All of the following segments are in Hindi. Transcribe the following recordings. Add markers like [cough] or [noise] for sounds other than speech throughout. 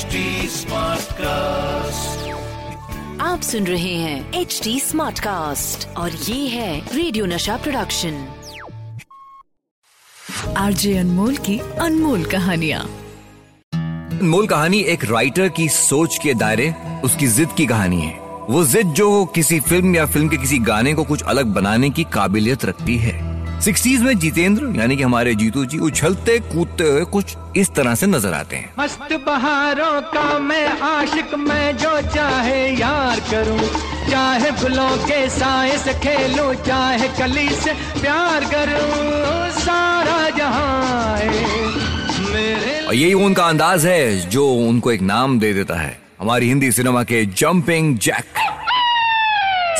HD Smartcast. आप सुन रहे हैं एच डी स्मार्ट कास्ट और ये है रेडियो नशा प्रोडक्शन आरजे अनमोल की अनमोल कहानियाँ। मूल कहानी एक राइटर की सोच के दायरे उसकी जिद की कहानी है। वो जिद जो किसी फ़िल्म या फ़िल्म के किसी गाने को कुछ अलग बनाने की काबिलियत रखती है। सिक्सटीज में जितेंद्र यानी कि हमारे जीतू जी उछलते कूदते हुए कुछ इस तरह से नज़र आते हैं। मस्त बहारों का मैं आशिक मैं जो चाहे यार करूँ। चाहे फूलों के साए से खेलूं चाहे कली से प्यार करूँ। सारा जहाँ है और यही उनका अंदाज है जो उनको एक नाम दे देता है। हमारी हिंदी सिनेमा के जंपिंग जैक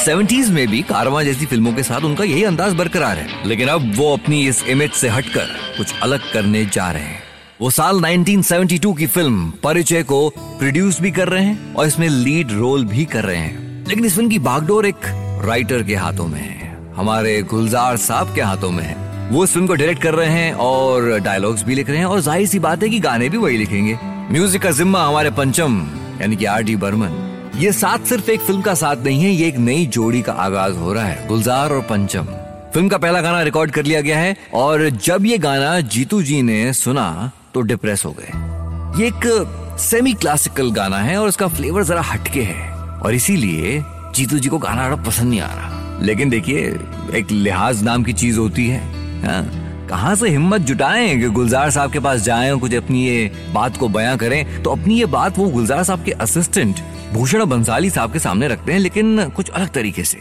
सेवेंटीज में भी कारवां जैसी फ़िल्मों के साथ उनका यही अंदाज बरकरार है। लेकिन अब वो अपनी इस इमेज से हटकर कुछ अलग करने जा रहे हैं। वो साल 1972 की फ़िल्म परिचय को प्रोड्यूस भी कर रहे हैं और इसमें लीड रोल भी कर रहे हैं। लेकिन इस फ़िल्म की बागडोर एक राइटर के हाथों में है। हमारे गुलजार साहब के हाथों में है। वो इस फ़िल्म को डायरेक्ट कर रहे हैं और डायलॉग्स भी लिख रहे हैं और ज़ाहिर सी बात है कि गाने भी वही लिखेंगे। म्यूज़िक का जिम्मा हमारे पंचम, यानी कि आर डी बर्मन ये साथ सिर्फ़ एक फ़िल्म का साथ नहीं है ये एक नई जोड़ी का आगाज़ हो रहा है गुलजार और पंचम। फ़िल्म का पहला गाना रिकॉर्ड कर लिया गया है और जब ये गाना जीतू जी ने सुना तो डिप्रेस हो गए। ये एक सेमी क्लासिकल गाना है और इसका फ्लेवर जरा हटके है और इसीलिए जीतू जी को गाना पसंद नहीं आ रहा। लेकिन देखिए एक लिहाज नाम की चीज़ होती है हाँ, कहाँ से हिम्मत जुटाएँ कि गुलजार साहब के पास जाएँ और कुछ अपनी ये बात को बयां करें? तो अपनी ये बात वो गुलजार साहब के असिस्टेंट भूषण बंसाली साहब के सामने रखते हैं लेकिन कुछ अलग तरीके से।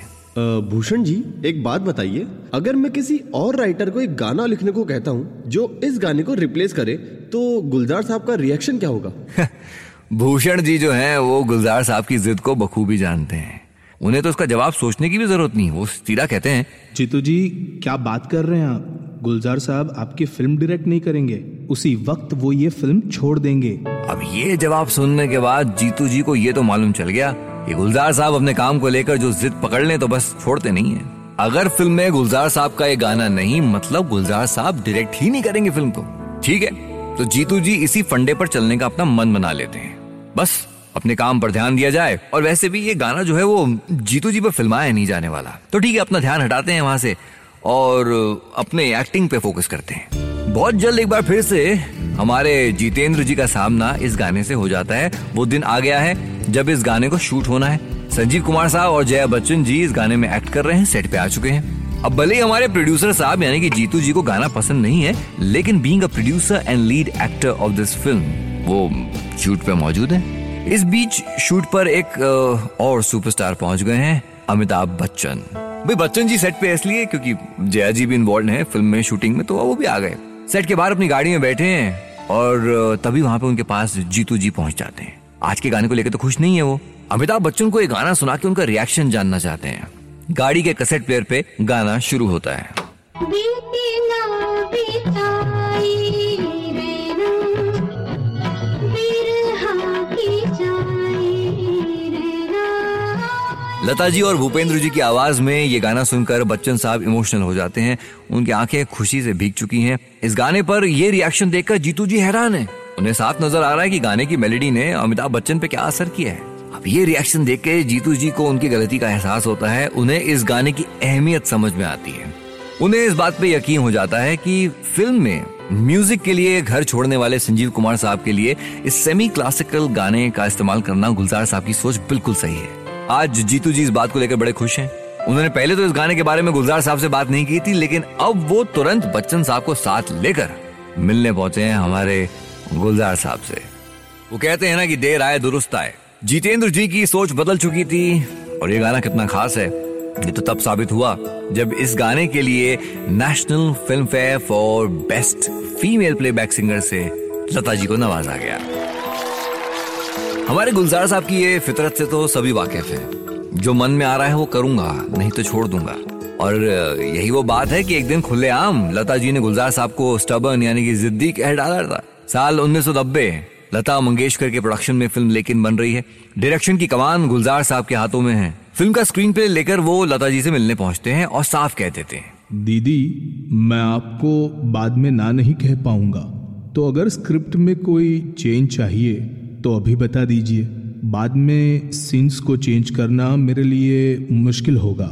भूषण जी एक बात बताइए। अगर मैं किसी और राइटर को एक गाना लिखने को कहता हूँ जो इस गाने को रिप्लेस करे तो गुलजार साहब का रिएक्शन क्या होगा? [laughs] भूषण जी जो हैं वो गुलजार साहब की जिद को बखूबी जानते हैं। उन्हें तो उसका जवाब सोचने की भी ज़रूरत नहीं वो सीधा कहते हैं जीतू जी क्या बात कर रहे हैं आप? गुलजार साहब आपकी फ़िल्म डायरेक्ट नहीं करेंगे। उसी वक्त वो ये फ़िल्म छोड़ देंगे। अब ये जवाब सुनने के बाद जीतू जी को ये तो मालूम चल गया कि गुलजार साहब अपने काम को लेकर जो जिद पकड़ लें तो बस छोड़ते नहीं है। अगर फ़िल्म में गुलजार साहब का ये गाना नहीं मतलब गुलजार साहब डायरेक्ट ही नहीं करेंगे फ़िल्म को। ठीक है तो जीतू जी इसी फंडे पर चलने का अपना मन बना लेते हैं। बस, अपने काम पर ध्यान दिया जाए और वैसे भी ये गाना जो है वो जीतू जी पर फिल्माया नहीं जाने वाला। तो ठीक है, अपना ध्यान हटाते हैं वहाँ से। और अपने एक्टिंग पे फोकस करते हैं। बहुत जल्द एक बार फिर से हमारे जितेंद्र जी का सामना इस गाने से हो जाता है। वो दिन आ गया है जब इस गाने को शूट होना है। संजीव कुमार साहब और जया बच्चन जी इस गाने में एक्ट कर रहे हैं सेट पे आ चुके हैं। अब भले ही हमारे प्रोड्यूसर साहब यानी कि जीतू जी को गाना पसंद नहीं है, लेकिन being a producer and lead actor of this film वो शूट पे मौजूद है। इस बीच शूट पर एक और सुपरस्टार पहुँच गए हैं, अमिताभ बच्चन। भाई, बच्चन जी सेट पे इसलिए क्योंकि जया जी भी इन्वॉल्व है फ़िल्म में शूटिंग में तो वो भी आ गए। सेट के बाहर अपनी गाड़ी में बैठे हैं और तभी वहाँ पे उनके पास जीतू जी पहुँच जाते हैं। आज के गाने को लेकर तो खुश नहीं है वो। अमिताभ बच्चन को एक गाना सुना के उनका रिएक्शन जानना चाहते हैं। गाड़ी के कसेट प्लेयर पे गाना शुरू होता है। लता जी और भूपेंद्र जी की आवाज़ में ये गाना सुनकर बच्चन साहब इमोशनल हो जाते हैं। उनकी आँखें खुशी से भीग चुकी हैं। इस गाने पर ये रिएक्शन देखकर जीतू जी हैरान हैं। उन्हें साफ़ नज़र आ रहा है कि गाने की मेलेडी ने अमिताभ बच्चन पे क्या असर किया है। अब ये रिएक्शन देख के जीतू जी को उनकी गलती का एहसास होता है। उन्हें इस गाने की अहमियत समझ में आती है। उन्हें इस बात पे यकीन हो जाता है कि फ़िल्म में म्यूज़िक के लिए घर छोड़ने वाले संजीव कुमार साहब के लिए इस सेमी क्लासिकल गाने का इस्तेमाल करना गुलजार साहब की सोच बिल्कुल सही है। आज जीतू जी इस बात को लेकर बड़े खुश हैं। उन्होंने पहले तो इस गाने के बारे में गुलजार साहब से बात नहीं की थी, लेकिन अब वो तुरंत बच्चन साहब को साथ लेकर मिलने पहुँचे हैं हमारे गुलजार साहब से। वो कहते हैं ना कि देर आए, दुरुस्त आए। जितेंद्र जी की सोच बदल चुकी थी, और ये गाना कितना खास है। ये तो तब साबित हुआ जब इस गाने के लिए national Filmfare for best female playback singer से लता जी को नवाजा गया। हमारे गुलजार साहब की ये फितरत से तो सभी वाकिफ हैं। जो मन में आ रहा है वो करूँगा, नहीं तो छोड़ दूँगा। और यही वो बात है कि एक दिन खुलेआम लता जी ने गुलजार साहब को स्टबन यानी कि जिद्दी कह डाला था। साल उन्नीस लता मंगेशकर के प्रोडक्शन में फ़िल्म लेकिन बन रही है। डायरेक्शन की कमान गुलजार साहब के हाथों में है। फ़िल्म का स्क्रीन प्ले लेकर वो लता जी से मिलने पहुँचते हैं और साफ़ कह देते हैं। दीदी, मैं आपको बाद में ना नहीं कह पाऊँगा। तो अगर स्क्रिप्ट में कोई चेंज चाहिए तो अभी बता दीजिए। बाद में सीन्स को चेंज करना मेरे लिए मुश्किल होगा।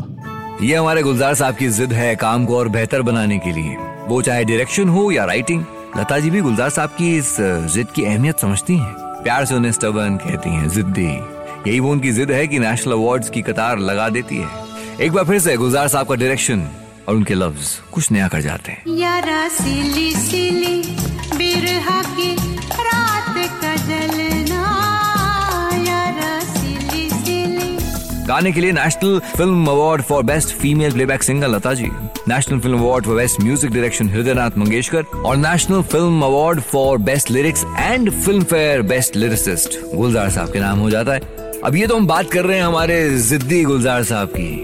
ये हमारे गुलजार साहब की जिद है काम को और बेहतर बनाने के लिए। वो चाहे डायरेक्शन हो या राइटिंग लता जी भी गुलजार साहब की इस जिद की अहमियत समझती हैं। प्यार से उन्हें स्टबन कहती हैं जिद्दी। यही वो उनकी जिद है कि नेशनल अवार्ड्स की कतार लगा देती है। एक बार फिर से गुलजार साहब का डायरेक्शन और उनके लफ्ज कुछ नया कर जाते हैं। यारा सिली सिली बिरहा गाने के लिए national film award for best female playback singer Lata ji. National film award for best music direction Hridaynath Mangeshkar और national film award for best lyrics and Filmfare best lyricist Gulzar साहब के नाम हो जाता है। अब ये तो हम बात कर रहे हैं हमारे जिद्दी गुलजार साहब की।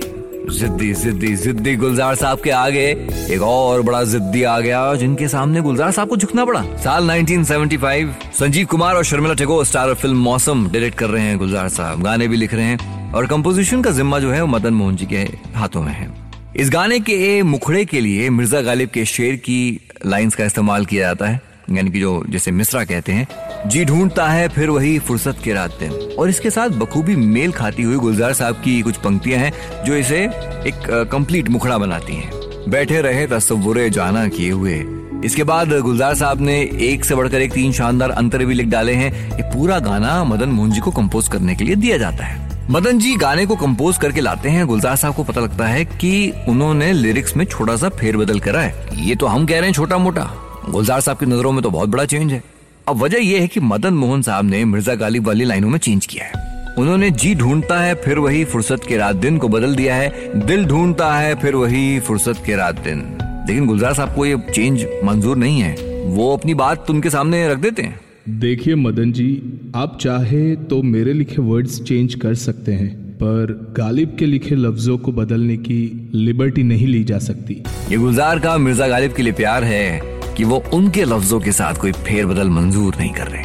जिद्दी जिद्दी जिद्दी गुलजार साहब के आगे एक और बड़ा जिद्दी आ गया जिनके सामने गुलजार साहब को झुकना पड़ा। साल 1975 संजीव कुमार और Sharmila Tagore star film Mausam, direct कर रहे हैं गुलजार साहब। गाने भी लिख रहे हैं। और कंपोजिशन का जिम्मा जो है वो मदन मोहन जी के हाथों में है। इस गाने के मुखड़े के लिए मिर्ज़ा गालिब के शेर की लाइंस का इस्तेमाल किया जाता है, यानी कि जो जैसे मिश्रा कहते हैं, जी ढूंढता है फिर वही फुर्सत के रात दिन और इसके साथ बखूबी मेल खाती हुई गुलजार साहब की कुछ पंक्तियाँ हैं, जो इसे एक कंप्लीट मुखड़ा बनाती हैं। बैठे रहे तस्वुरे जाना किए हुए। इसके बाद गुलजार साहब ने एक से बढ़कर एक तीन शानदार अंतर भी लिख डाले हैं ये पूरा गाना मदन मोहन जी को कंपोज करने के लिए दिया जाता है। मदन जी गाने को कंपोज करके लाते हैं। गुलजार साहब को पता लगता है कि उन्होंने लिरिक्स में छोटा सा फेरबदल करा है। ये तो हम कह रहे हैं छोटा मोटा गुलजार साहब की नज़रों में तो बहुत बड़ा चेंज है। अब वजह यह है कि मदन मोहन साहब ने मिर्ज़ा गालिब वाली लाइनों में चेंज किया है। उन्होंने जी ढूंढता है, फिर वही फुर्सत के रात दिन को बदल दिया है। दिल ढूंढता है, फिर वही फुर्सत के रात दिन। लेकिन गुलजार साहब को ये चेंज मंजूर नहीं है। वो अपनी बात उनके सामने रख देते हैं। देखिए मदन जी, आप चाहे तो मेरे लिखे वर्ड्स चेंज कर सकते हैं, पर गालिब के लिखे लफ्जों को बदलने की लिबर्टी नहीं ली जा सकती। ये गुलजार का मिर्ज़ा गालिब के लिए प्यार है कि वो उनके लफ्जों के साथ कोई फेरबदल मंजूर नहीं कर रहे।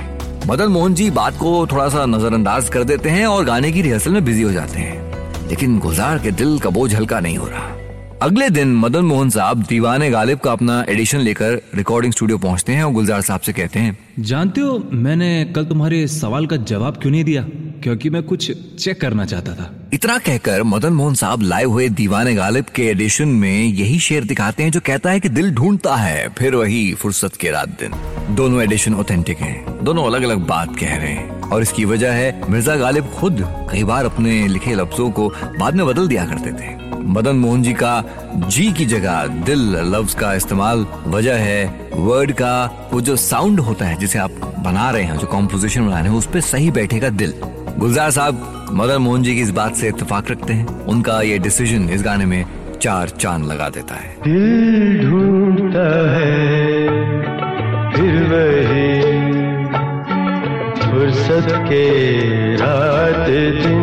मदन मोहन जी बात को थोड़ा सा नजरअंदाज कर देते हैं और गाने की रिहर्सल में बिज़ी हो जाते हैं। लेकिन गुलजार के दिल का बोझ हल्का नहीं हो रहा। अगले दिन मदन मोहन साहब दीवाने गालिब का अपना एडिशन लेकर रिकॉर्डिंग स्टूडियो पहुँचते हैं और गुलजार साहब से कहते हैं जानते हो मैंने कल तुम्हारे सवाल का जवाब क्यों नहीं दिया? क्योंकि मैं कुछ चेक करना चाहता था। इतना कहकर मदन मोहन साहब लाए हुए दीवाने गालिब के एडिशन में यही शेर दिखाते हैं जो कहता है कि दिल ढूंढता है फिर वही फुर्सत के रात दिन। दोनों एडिशन ऑथेंटिक हैं दोनों अलग अलग बात कह रहे हैं। और इसकी वजह है, मिर्ज़ा गालिब खुद कई बार अपने लिखे लफ्जों को बाद में बदल दिया करते थे। मदन मोहन जी का जी की जगह दिल लफ्ज का इस्तेमाल वजह है वर्ड का वो जो साउंड होता है जिसे आप बना रहे हैं, जो कॉम्पोजिशन बना रहे हैं, उस पर सही बैठेगा दिल। गुलजार साहब, मदन मोहन जी की इस बात से इतफाक रखते हैं। उनका ये डिसीज़न इस गाने में चार चाँद लगा देता है। दिल ढूंढता है, फिर वही फुर्सत के रात दिन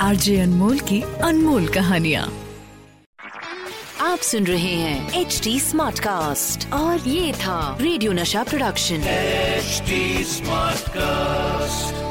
आरजे अनमोल की अनमोल कहानिया। आप सुन रहे हैं एच डी स्मार्ट कास्ट और ये था रेडियो नशा प्रोडक्शन। H smart Smartcast.